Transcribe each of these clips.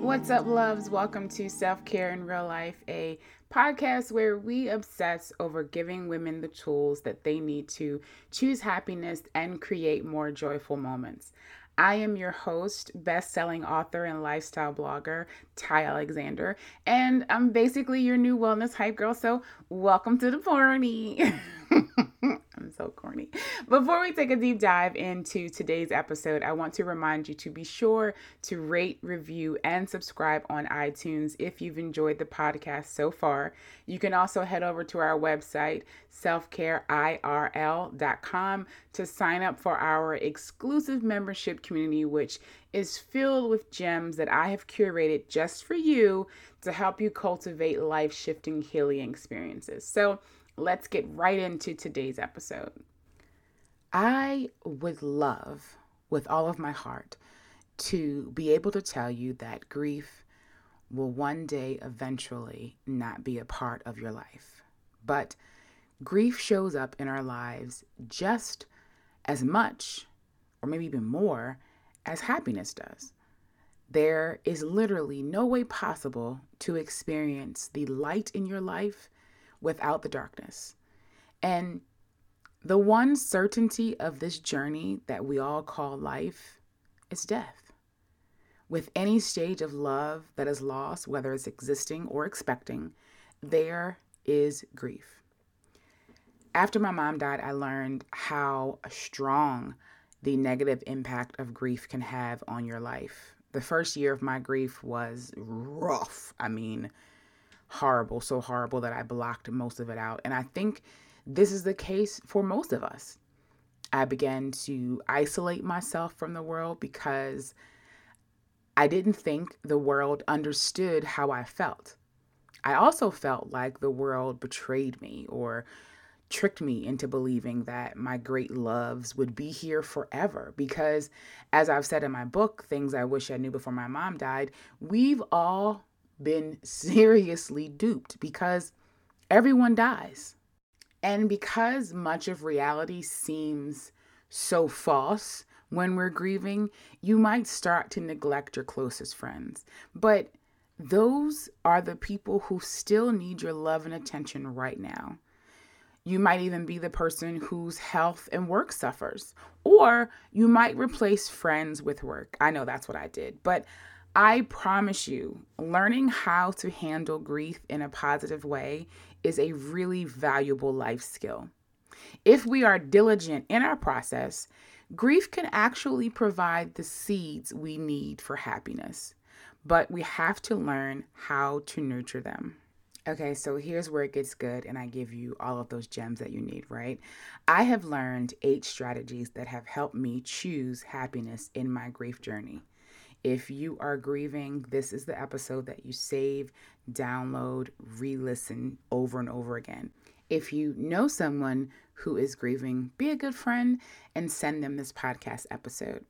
What's up, loves? Welcome to Self Care in Real Life, a podcast where we obsess over giving women the tools that they need to choose happiness and create more joyful moments. I am your host, best selling author, and lifestyle blogger, Ty Alexander, and I'm basically your new wellness hype girl. So, welcome to the party. I'm so corny. Before we take a deep dive into today's episode, I want to remind you to be sure to rate, review, and subscribe on iTunes if you've enjoyed the podcast so far. You can also head over to our website, selfcareirl.com, to sign up for our exclusive membership community, which is filled with gems that I have curated just for you to help you cultivate life shifting healing experiences. So, let's get right into today's episode. I would love, with all of my heart, to be able to tell you that grief will one day eventually not be a part of your life. But grief shows up in our lives just as much, or maybe even more, as happiness does. There is literally no way possible to experience the light in your life without the darkness. And the one certainty of this journey that we all call life is death. With any stage of love that is lost, whether it's existing or expecting, there is grief. After my mom died, I learned how strong the negative impact of grief can have on your life. The first year of my grief was rough. I mean, horrible, so horrible that I blocked most of it out. And I think this is the case for most of us. I began to isolate myself from the world because I didn't think the world understood how I felt. I also felt like the world betrayed me or tricked me into believing that my great loves would be here forever. Because, as I've said in my book, Things I Wish I Knew Before My Mom Died, we've all been seriously duped because everyone dies. And because much of reality seems so false when we're grieving, you might start to neglect your closest friends. But those are the people who still need your love and attention right now. You might even be the person whose health and work suffers, or you might replace friends with work. I know that's what I did, but I promise you, learning how to handle grief in a positive way is a really valuable life skill. If we are diligent in our process, grief can actually provide the seeds we need for happiness, but we have to learn how to nurture them. Okay, so here's where it gets good, and I give you all of those gems that you need, right? I have learned eight strategies that have helped me choose happiness in my grief journey. If you are grieving, this is the episode that you save, download, re listen over and over again. If you know someone who is grieving, be a good friend and send them this podcast episode.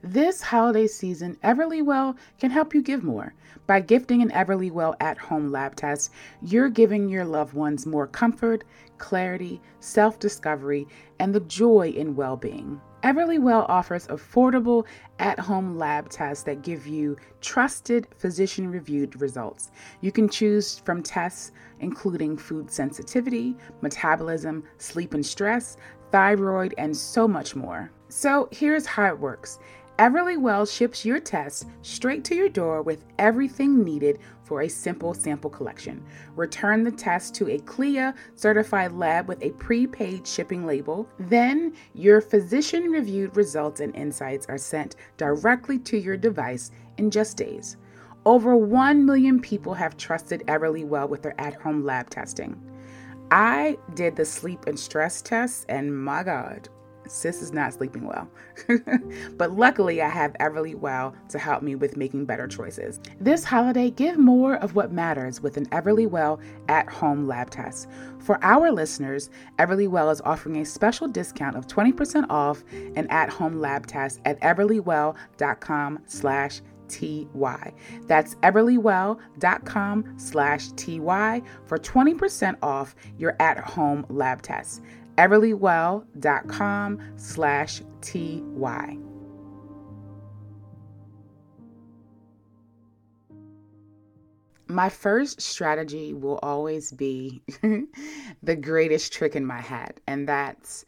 This holiday season, Everlywell can help you give more. By gifting an Everlywell at home lab test, you're giving your loved ones more comfort, clarity, self discovery, and the joy in well being. Everlywell offers affordable at home lab tests that give you trusted physician reviewed results. You can choose from tests including food sensitivity, metabolism, sleep and stress, thyroid, and so much more. So here's how it works. Everlywell ships your tests straight to your door with everything needed for a simple sample collection. Return the test to a CLIA certified lab with a prepaid shipping label. Then, your physician reviewed results and insights are sent directly to your device in just days. Over 1 million people have trusted Everlywell with their at home lab testing. I did the sleep and stress test, and my God, sis is not sleeping well. but luckily, I have Everlywell to help me with making better choices. This holiday, give more of what matters with an Everlywell at home lab test. For our listeners, Everlywell is offering a special discount of 20% off an at home lab test at everlywell.com slash TY. That's everlywell.com slash TY for 20% off your at home lab tests. everlywell.com slash TY. My first strategy will always be the greatest trick in my head, and that's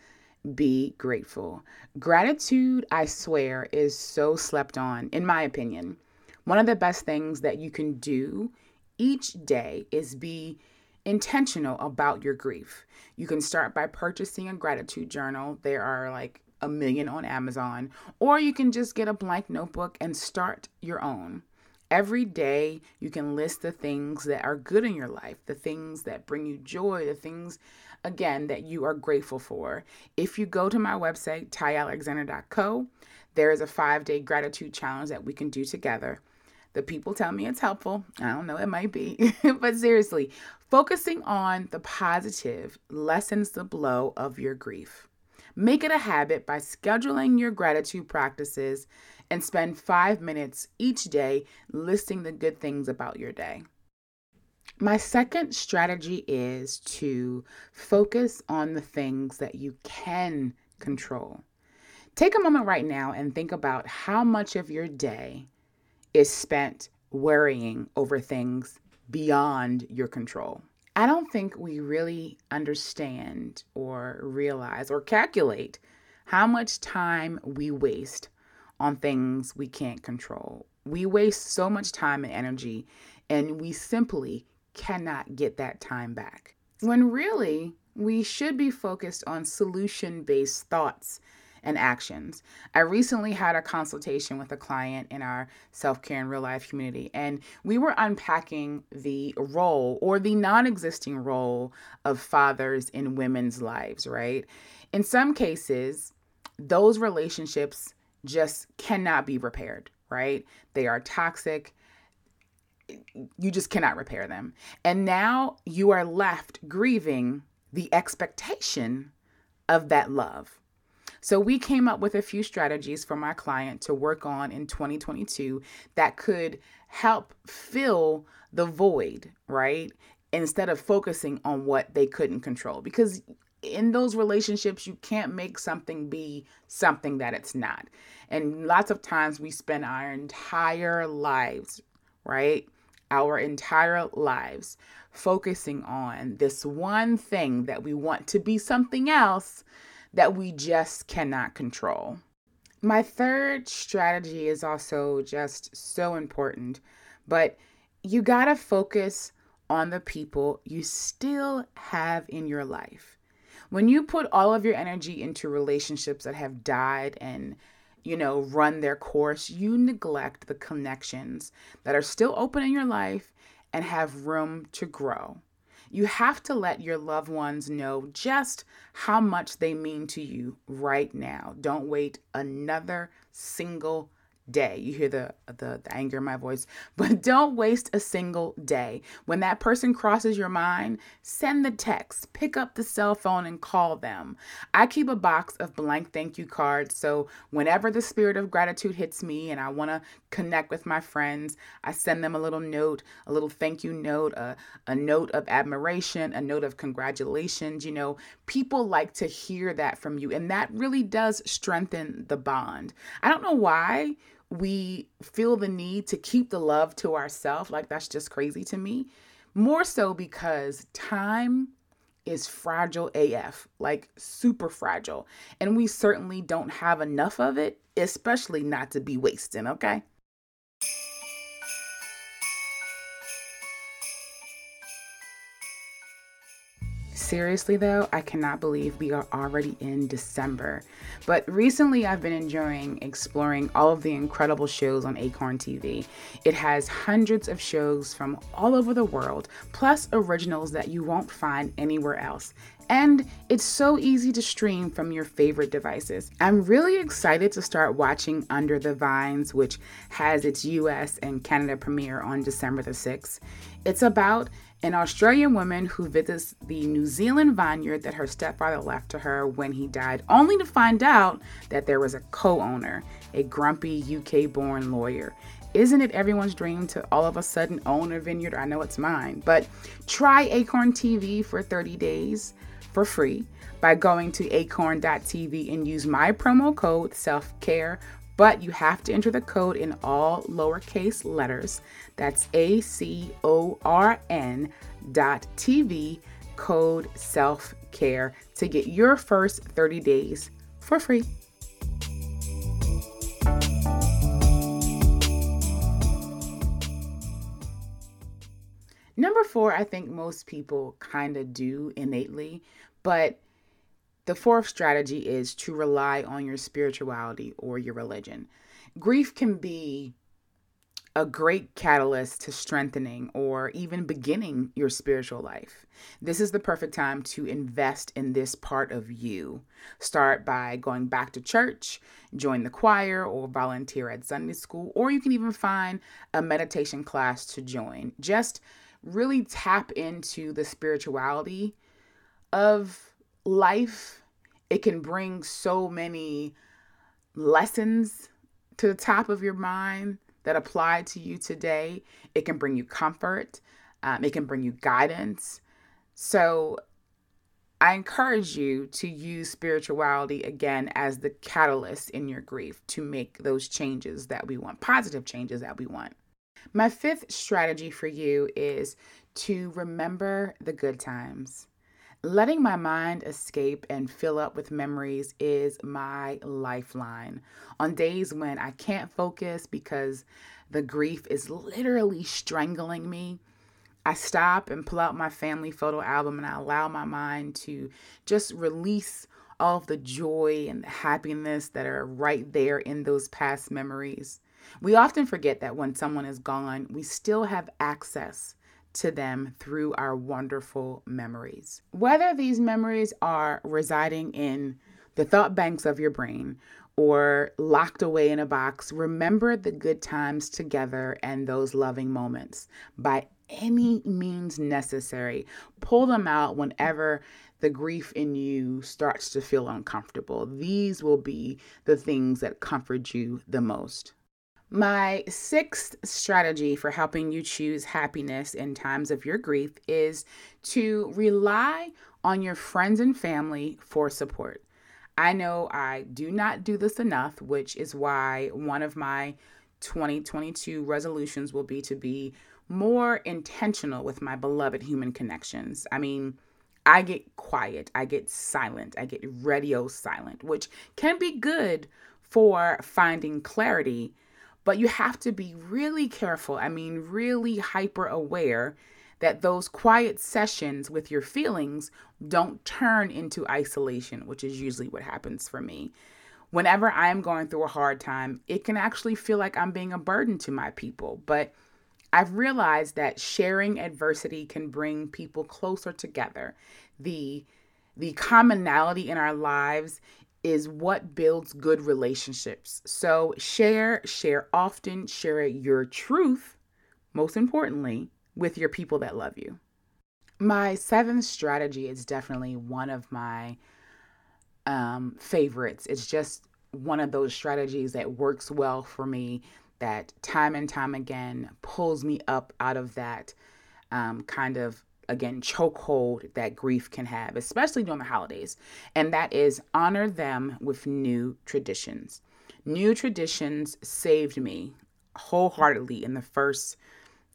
be grateful. Gratitude, I swear, is so slept on, in my opinion. One of the best things that you can do each day is be intentional about your grief. You can start by purchasing a gratitude journal. There are like a million on Amazon, or you can just get a blank notebook and start your own. Every day, you can list the things that are good in your life, the things that bring you joy, the things, again, that you are grateful for. If you go to my website, tyalexander.co, there is a five day gratitude challenge that we can do together. The people tell me it's helpful. I don't know, it might be. but seriously, focusing on the positive lessens the blow of your grief. Make it a habit by scheduling your gratitude practices and spend five minutes each day listing the good things about your day. My second strategy is to focus on the things that you can control. Take a moment right now and think about how much of your day is spent worrying over things beyond your control. I don't think we really understand or realize or calculate how much time we waste on things we can't control. We waste so much time and energy, and we simply cannot get that time back. When really, we should be focused on solution based thoughts and actions. I recently had a consultation with a client in our self care and real life community, and we were unpacking the role or the non existing role of fathers in women's lives, right? In some cases, those relationships just cannot be repaired, right? They are toxic. You just cannot repair them. And now you are left grieving the expectation of that love. So we came up with a few strategies for my client to work on in 2022 that could help fill the void, right? Instead of focusing on what they couldn't control. Because in those relationships, you can't make something be something that it's not. And lots of times we spend our entire lives, right? Our entire lives focusing on this one thing that we want to be something else that we just cannot control. My third strategy is also just so important, but you gotta focus on the people you still have in your life. When you put all of your energy into relationships that have died and you know, run their course, you neglect the connections that are still open in your life and have room to grow. You have to let your loved ones know just how much they mean to you right now. Don't wait another single day. You hear the, the, the anger in my voice, but don't waste a single day. When that person crosses your mind, send the text, pick up the cell phone and call them. I keep a box of blank thank you cards, so whenever the spirit of gratitude hits me and I want to connect with my friends, I send them a little note, a little thank you note, a, a note of admiration, a note of congratulations. You know, people like to hear that from you, and that really does strengthen the bond. I don't know why we feel the need to keep the love to ourselves. Like, that's just crazy to me. More so because time is fragile AF, like super fragile. And we certainly don't have enough of it, especially not to be wasting, okay? Seriously, though, I cannot believe we are already in December. But recently, I've been enjoying exploring all of the incredible shows on Acorn TV. It has hundreds of shows from all over the world, plus originals that you won't find anywhere else. And it's so easy to stream from your favorite devices. I'm really excited to start watching Under the Vines, which has its US and Canada premiere on December the 6th. It's about an Australian woman who visits the New Zealand vineyard that her stepfather left to her when he died, only to find out that there was a co owner, a grumpy UK born lawyer. isn't it everyone's dream to all of a sudden own a vineyard? I know it's mine, but try Acorn TV for 30 days for free by going to acorn.tv and use my promo code self care. But you have to enter the code in all lowercase letters. That's A C O R N dot TV code self care to get your first 30 days for free. Number four, I think most people kind of do innately, but the fourth strategy is to rely on your spirituality or your religion. Grief can be a great catalyst to strengthening or even beginning your spiritual life. This is the perfect time to invest in this part of you. Start by going back to church, join the choir, or volunteer at Sunday school, or you can even find a meditation class to join. Just really tap into the spirituality of life. It can bring so many lessons to the top of your mind that apply to you today. It can bring you comfort, um, it can bring you guidance. So, I encourage you to use spirituality again as the catalyst in your grief to make those changes that we want, positive changes that we want. My fifth strategy for you is to remember the good times. Letting my mind escape and fill up with memories is my lifeline. On days when I can't focus because the grief is literally strangling me, I stop and pull out my family photo album and I allow my mind to just release all of the joy and the happiness that are right there in those past memories. We often forget that when someone is gone, we still have access to them through our wonderful memories. Whether these memories are residing in the thought banks of your brain or locked away in a box, remember the good times together and those loving moments by any means necessary. Pull them out whenever the grief in you starts to feel uncomfortable. These will be the things that comfort you the most. My sixth strategy for helping you choose happiness in times of your grief is to rely on your friends and family for support. I know I do not do this enough, which is why one of my 2022 resolutions will be to be more intentional with my beloved human connections. I mean, I get quiet, I get silent, I get radio silent, which can be good for finding clarity but you have to be really careful. I mean, really hyper aware that those quiet sessions with your feelings don't turn into isolation, which is usually what happens for me. Whenever I'm going through a hard time, it can actually feel like I'm being a burden to my people. But I've realized that sharing adversity can bring people closer together. The the commonality in our lives is what builds good relationships. So share, share often, share your truth, most importantly, with your people that love you. My seventh strategy is definitely one of my um, favorites. It's just one of those strategies that works well for me, that time and time again pulls me up out of that um, kind of again chokehold that grief can have, especially during the holidays, and that is honor them with new traditions. New traditions saved me wholeheartedly in the first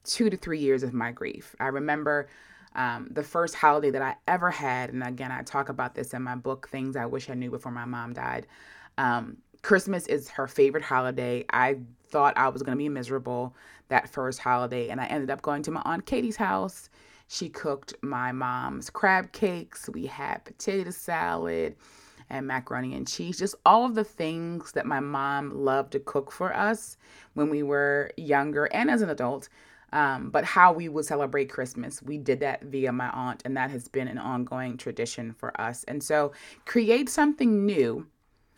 two to three years of my grief. I remember um, the first holiday that I ever had, and again, I talk about this in my book, Things I Wish I Knew Before My Mom Died. Um, Christmas is her favorite holiday. I thought I was going to be miserable that first holiday, and I ended up going to my Aunt Katie's house she cooked my mom's crab cakes. We had potato salad and macaroni and cheese. Just all of the things that my mom loved to cook for us when we were younger and as an adult. Um, but how we would celebrate Christmas. We did that via my aunt, and that has been an ongoing tradition for us. And so, create something new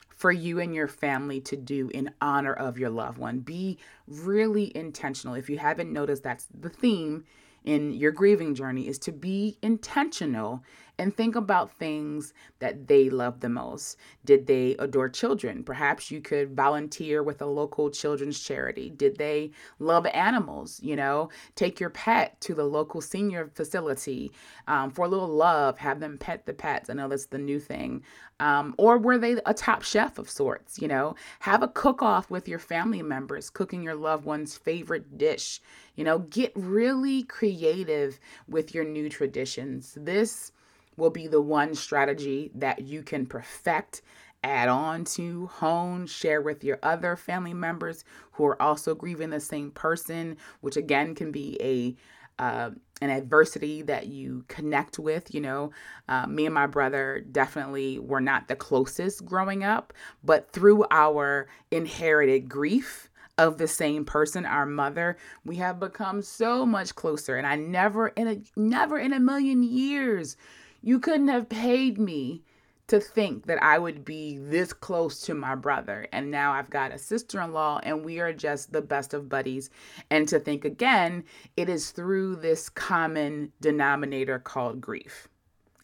for you and your family to do in honor of your loved one. Be really intentional. If you haven't noticed, that's the theme in your grieving journey is to be intentional and think about things that they love the most. Did they adore children? Perhaps you could volunteer with a local children's charity. Did they love animals? You know, take your pet to the local senior facility um, for a little love, have them pet the pets. I know that's the new thing. Um, or were they a top chef of sorts? You know, have a cook off with your family members, cooking your loved one's favorite dish. You know, get really creative with your new traditions. This will be the one strategy that you can perfect, add on to, hone, share with your other family members who are also grieving the same person, which again can be a uh, an adversity that you connect with. You know, uh, me and my brother definitely were not the closest growing up, but through our inherited grief of the same person, our mother, we have become so much closer. And I never in a never in a million years you couldn't have paid me to think that I would be this close to my brother. And now I've got a sister in law, and we are just the best of buddies. And to think again, it is through this common denominator called grief.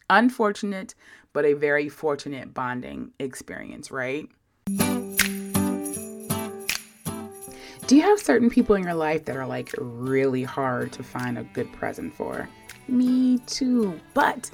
Unfortunate, but a very fortunate bonding experience, right? Do you have certain people in your life that are like really hard to find a good present for? Me too. But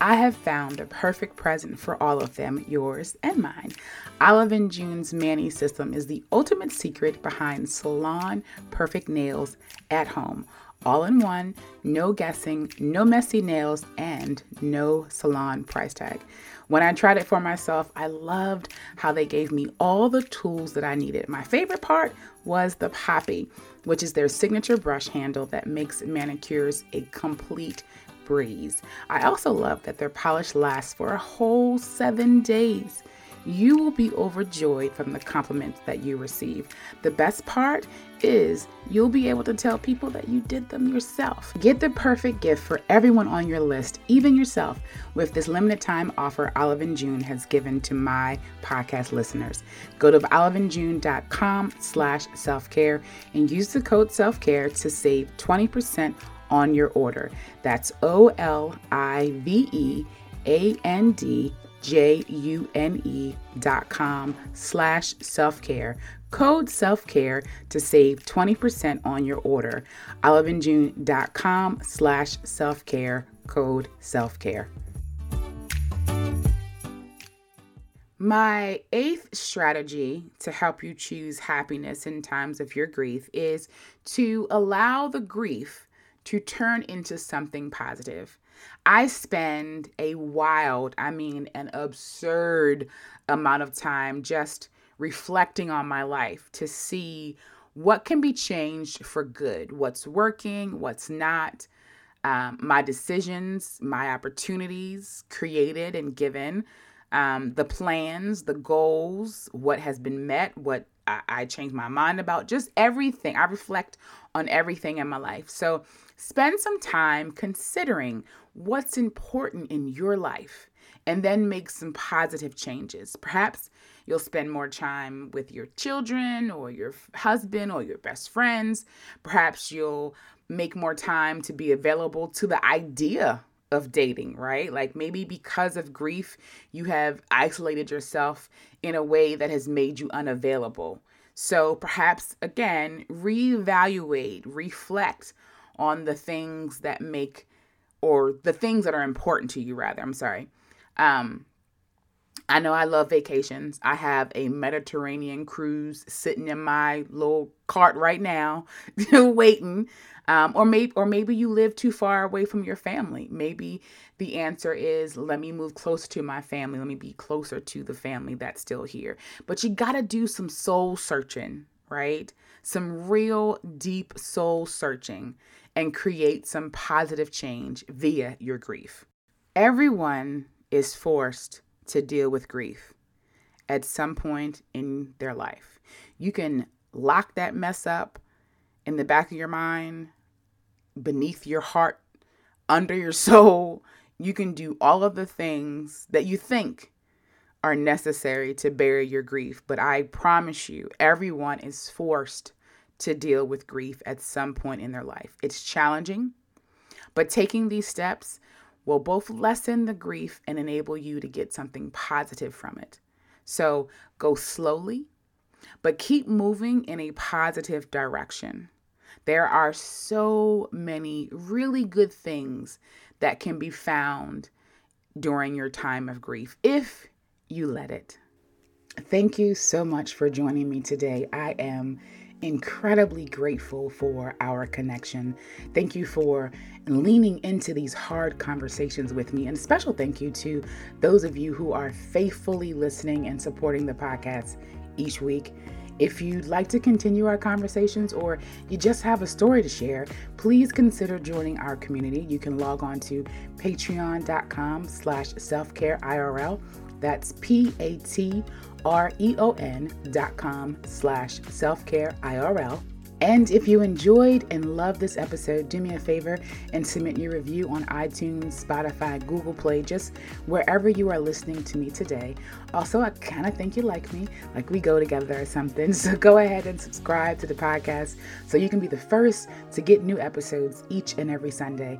I have found a perfect present for all of them, yours and mine. Olive and June's Mani system is the ultimate secret behind salon perfect nails at home. All in one, no guessing, no messy nails, and no salon price tag. When I tried it for myself, I loved how they gave me all the tools that I needed. My favorite part was the Poppy, which is their signature brush handle that makes manicures a complete breeze. I also love that their polish lasts for a whole seven days. You will be overjoyed from the compliments that you receive. The best part is you'll be able to tell people that you did them yourself. Get the perfect gift for everyone on your list, even yourself, with this limited time offer Olive and June has given to my podcast listeners. Go to oliveandjune.com slash self-care and use the code self-care to save 20% on your order. That's O L I V E A N D J U N E dot com slash self care. Code self care to save 20% on your order. Oliveandjune.com slash self care. Code self care. My eighth strategy to help you choose happiness in times of your grief is to allow the grief to turn into something positive. I spend a wild, I mean, an absurd amount of time just reflecting on my life to see what can be changed for good, what's working, what's not, um, my decisions, my opportunities created and given, um, the plans, the goals, what has been met, what I, I changed my mind about, just everything. I reflect on everything in my life. So, Spend some time considering what's important in your life and then make some positive changes. Perhaps you'll spend more time with your children or your husband or your best friends. Perhaps you'll make more time to be available to the idea of dating, right? Like maybe because of grief, you have isolated yourself in a way that has made you unavailable. So perhaps again, reevaluate, reflect on the things that make or the things that are important to you rather i'm sorry um i know i love vacations. I have a mediterranean cruise sitting in my little cart right now waiting um, or maybe or maybe you live too far away from your family. Maybe the answer is let me move closer to my family. Let me be closer to the family that's still here. But you got to do some soul searching right? Some real deep soul searching and create some positive change via your grief. Everyone is forced to deal with grief at some point in their life. You can lock that mess up in the back of your mind, beneath your heart, under your soul. You can do all of the things that you think are necessary to bury your grief. But I promise you, everyone is forced to deal with grief at some point in their life. It's challenging, but taking these steps will both lessen the grief and enable you to get something positive from it. So go slowly, but keep moving in a positive direction. There are so many really good things that can be found during your time of grief if you let it. Thank you so much for joining me today. I am incredibly grateful for our connection. Thank you for leaning into these hard conversations with me. And a special thank you to those of you who are faithfully listening and supporting the podcast each week. If you'd like to continue our conversations or you just have a story to share, please consider joining our community. You can log on to patreon.com slash self-care IRL. That's P-A-T R-E-O-N dot com slash self-care IRL. And if you enjoyed and loved this episode, do me a favor and submit your review on iTunes, Spotify, Google Play, just wherever you are listening to me today. Also, I kind of think you like me, like we go together or something. So go ahead and subscribe to the podcast so you can be the first to get new episodes each and every Sunday.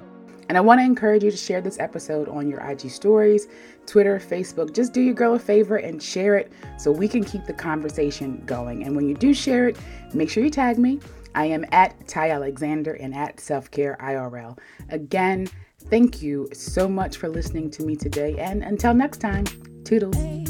And I want to encourage you to share this episode on your IG stories, Twitter, Facebook. Just do your girl a favor and share it so we can keep the conversation going. And when you do share it, make sure you tag me. I am at Ty Alexander and at Self Care IRL. Again, thank you so much for listening to me today. And until next time, toodles.